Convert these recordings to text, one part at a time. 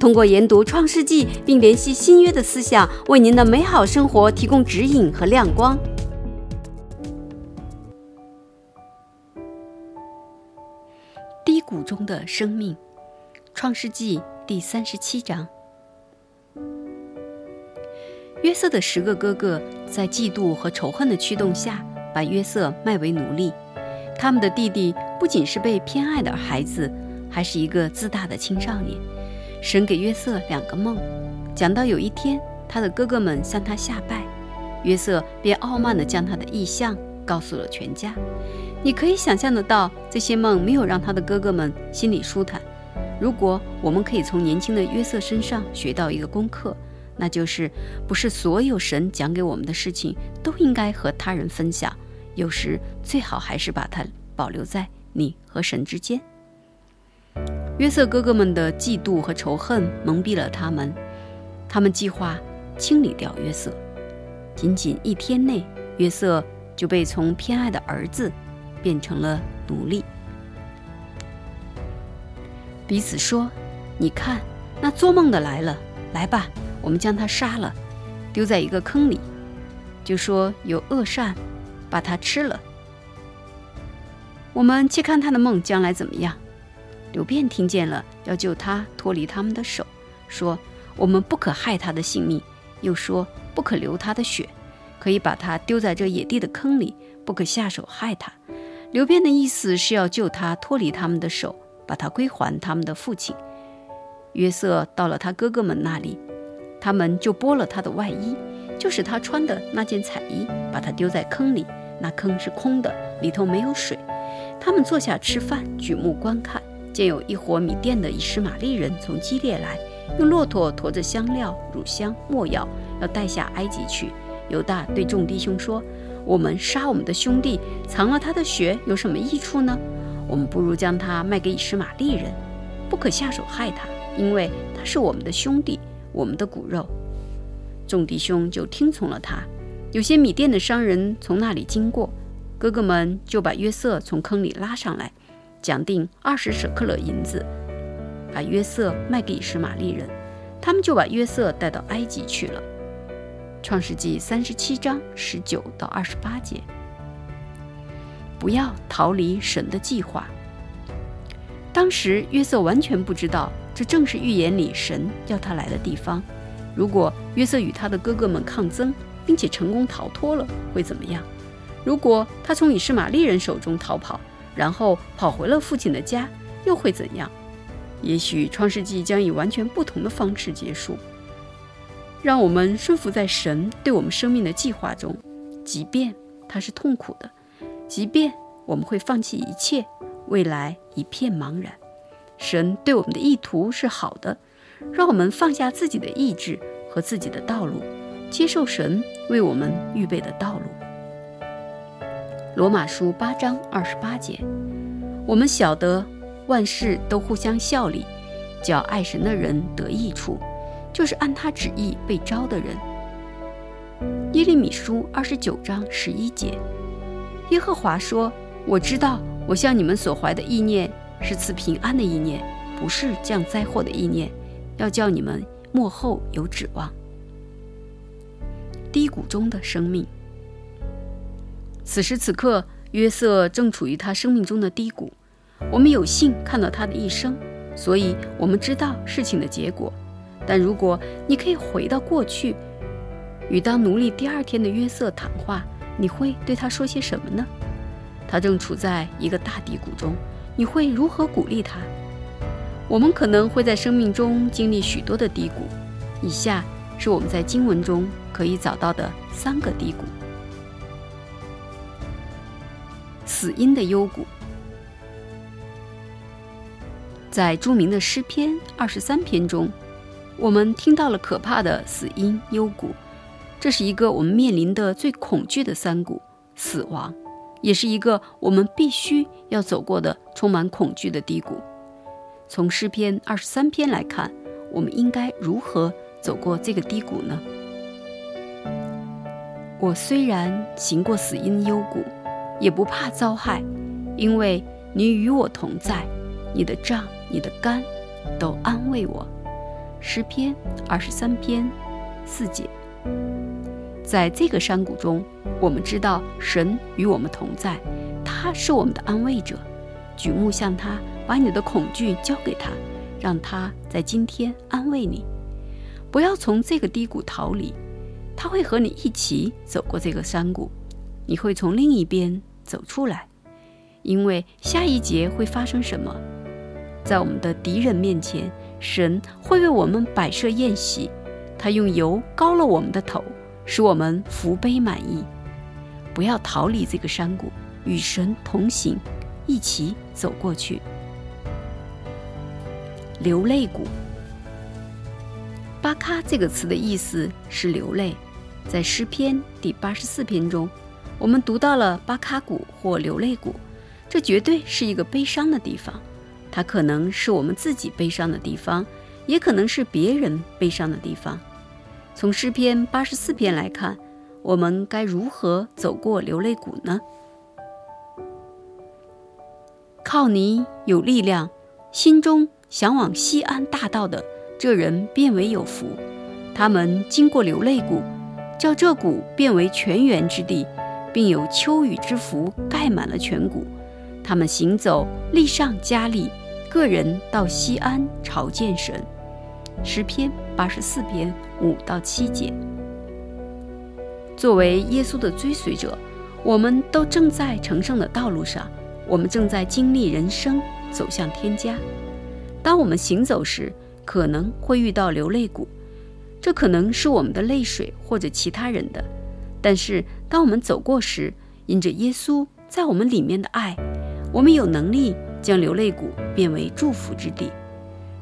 通过研读创世纪并联系新约的思想，为您的美好生活提供指引和亮光。低谷中的生命，创世纪第三十七章。约瑟的十个哥哥在嫉妒和仇恨的驱动下，把约瑟卖为奴隶。他们的弟弟不仅是被偏爱的孩子，还是一个自大的青少年。神给约瑟两个梦，讲到有一天他的哥哥们向他下拜，约瑟便傲慢地将他的意象告诉了全家。你可以想象得到，这些梦没有让他的哥哥们心里舒坦。如果我们可以从年轻的约瑟身上学到一个功课，那就是不是所有神讲给我们的事情都应该和他人分享，有时最好还是把它保留在你和神之间。约瑟哥哥们的嫉妒和仇恨蒙蔽了他们，他们计划清理掉约瑟。仅仅一天内，约瑟就被从偏爱的儿子变成了奴隶。彼此说：“你看，那做梦的来了，来吧，我们将他杀了，丢在一个坑里，就说有恶善把他吃了。我们且看他的梦将来怎么样。”刘辩听见了，要救他脱离他们的手，说：“我们不可害他的性命，又说不可流他的血，可以把他丢在这野地的坑里，不可下手害他。”刘辩的意思是要救他脱离他们的手，把他归还他们的父亲。约瑟到了他哥哥们那里，他们就剥了他的外衣，就是他穿的那件彩衣，把他丢在坑里。那坑是空的，里头没有水。他们坐下吃饭，举目观看。见有一伙米甸的以实玛利人从基列来，用骆驼驮着香料、乳香、没药，要带下埃及去。犹大对众弟兄说：“我们杀我们的兄弟，藏了他的血，有什么益处呢？我们不如将他卖给以实玛利人，不可下手害他，因为他是我们的兄弟，我们的骨肉。”众弟兄就听从了他。有些米甸的商人从那里经过，哥哥们就把约瑟从坑里拉上来。讲定二十舍克勒银子，把约瑟卖给以实玛利人，他们就把约瑟带到埃及去了。创世纪三十七章十九到二十八节。不要逃离神的计划。当时约瑟完全不知道，这正是预言里神要他来的地方。如果约瑟与他的哥哥们抗争，并且成功逃脱了，会怎么样？如果他从以实玛利人手中逃跑，然后跑回了父亲的家，又会怎样？也许创世纪将以完全不同的方式结束。让我们顺服在神对我们生命的计划中，即便它是痛苦的，即便我们会放弃一切，未来一片茫然。神对我们的意图是好的，让我们放下自己的意志和自己的道路，接受神为我们预备的道路。罗马书八章二十八节，我们晓得万事都互相效力，叫爱神的人得益处，就是按他旨意被招的人。耶利米书二十九章十一节，耶和华说：“我知道，我向你们所怀的意念是赐平安的意念，不是降灾祸的意念，要叫你们幕后有指望。”低谷中的生命。此时此刻，约瑟正处于他生命中的低谷。我们有幸看到他的一生，所以我们知道事情的结果。但如果你可以回到过去，与当奴隶第二天的约瑟谈话，你会对他说些什么呢？他正处在一个大低谷中，你会如何鼓励他？我们可能会在生命中经历许多的低谷。以下是我们在经文中可以找到的三个低谷。死因的幽谷，在著名的诗篇二十三篇中，我们听到了可怕的死因幽谷，这是一个我们面临的最恐惧的山谷——死亡，也是一个我们必须要走过的充满恐惧的低谷。从诗篇二十三篇来看，我们应该如何走过这个低谷呢？我虽然行过死荫幽谷，也不怕遭害，因为你与我同在，你的杖、你的肝都安慰我。诗篇二十三篇四节。在这个山谷中，我们知道神与我们同在，他是我们的安慰者。举目向他，把你的恐惧交给他，让他在今天安慰你。不要从这个低谷逃离。他会和你一起走过这个山谷，你会从另一边走出来，因为下一节会发生什么？在我们的敌人面前，神会为我们摆设宴席，他用油膏了我们的头，使我们福杯满溢。不要逃离这个山谷，与神同行，一起走过去。流泪谷，巴卡这个词的意思是流泪。在诗篇第八十四篇中，我们读到了巴卡谷或流泪谷，这绝对是一个悲伤的地方。它可能是我们自己悲伤的地方，也可能是别人悲伤的地方。从诗篇八十四篇来看，我们该如何走过流泪谷呢？靠你有力量，心中向往西安大道的这人变为有福。他们经过流泪谷。叫这谷变为泉源之地，并有秋雨之福盖满了全谷。他们行走，力上加力，个人到西安朝见神。诗篇八十四篇五到七节。作为耶稣的追随者，我们都正在成圣的道路上，我们正在经历人生，走向天家。当我们行走时，可能会遇到流泪谷。这可能是我们的泪水，或者其他人的。但是，当我们走过时，因着耶稣在我们里面的爱，我们有能力将流泪谷变为祝福之地。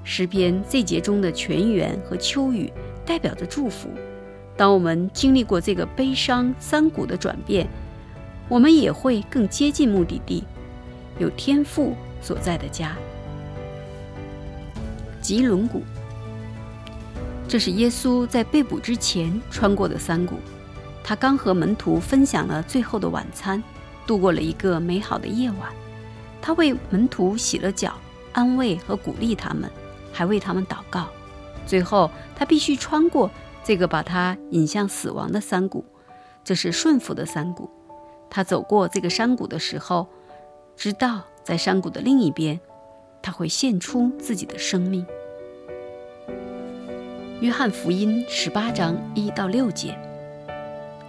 诗篇这节中的泉源和秋雨代表着祝福。当我们经历过这个悲伤山谷的转变，我们也会更接近目的地，有天赋所在的家——吉伦谷。这是耶稣在被捕之前穿过的山谷，他刚和门徒分享了最后的晚餐，度过了一个美好的夜晚。他为门徒洗了脚，安慰和鼓励他们，还为他们祷告。最后，他必须穿过这个把他引向死亡的山谷，这是顺服的山谷。他走过这个山谷的时候，知道在山谷的另一边，他会献出自己的生命。约翰福音十八章一到六节，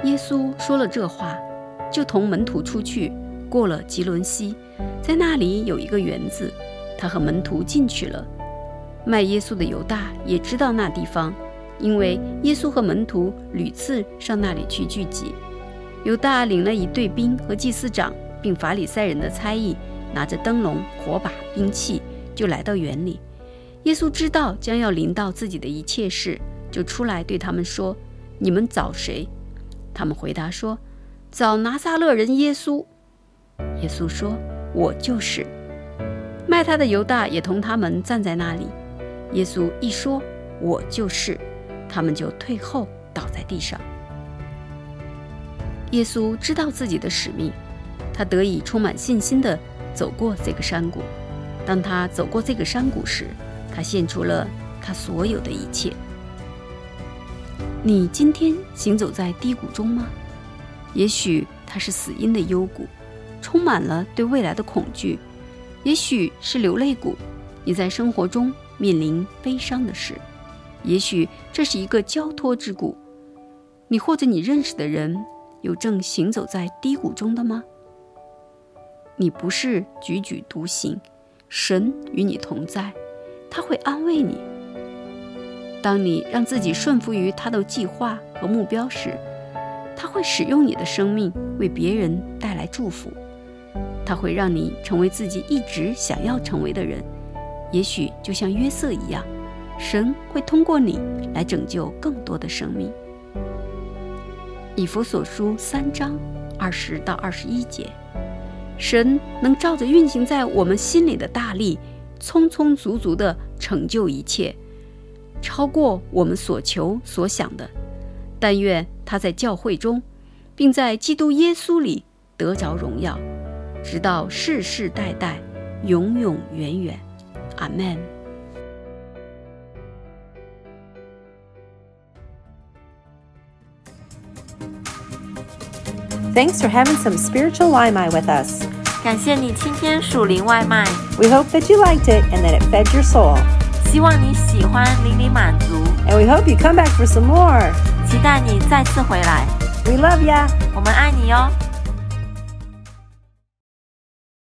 耶稣说了这话，就同门徒出去，过了吉伦西，在那里有一个园子，他和门徒进去了。卖耶稣的犹大也知道那地方，因为耶稣和门徒屡次上那里去聚集。犹大领了一队兵和祭司长，并法利赛人的差役，拿着灯笼、火把、兵器，就来到园里。耶稣知道将要临到自己的一切事，就出来对他们说：“你们找谁？”他们回答说：“找拿撒勒人耶稣。”耶稣说：“我就是。”卖他的犹大也同他们站在那里。耶稣一说：“我就是。”他们就退后，倒在地上。耶稣知道自己的使命，他得以充满信心地走过这个山谷。当他走过这个山谷时，他献出了他所有的一切。你今天行走在低谷中吗？也许它是死因的幽谷，充满了对未来的恐惧；也许是流泪谷，你在生活中面临悲伤的事；也许这是一个交托之谷，你或者你认识的人有正行走在低谷中的吗？你不是踽踽独行，神与你同在。他会安慰你。当你让自己顺服于他的计划和目标时，他会使用你的生命为别人带来祝福。他会让你成为自己一直想要成为的人，也许就像约瑟一样，神会通过你来拯救更多的生命。以弗所书三章二十到二十一节，神能照着运行在我们心里的大力，充充足足地成就一切，超过我们所求所想的。但愿他在教会中，并在基督耶稣里得着荣耀，直到世世代代，永永远远。阿门。Thanks for having some spiritual Limai with us. 感谢你今天属灵外卖， We hope that you liked it and that it fed your soul. 希望你喜欢，淋漓满足，And we hope you come back for some more. 期待你再次回来。We love ya. 我们爱你哟。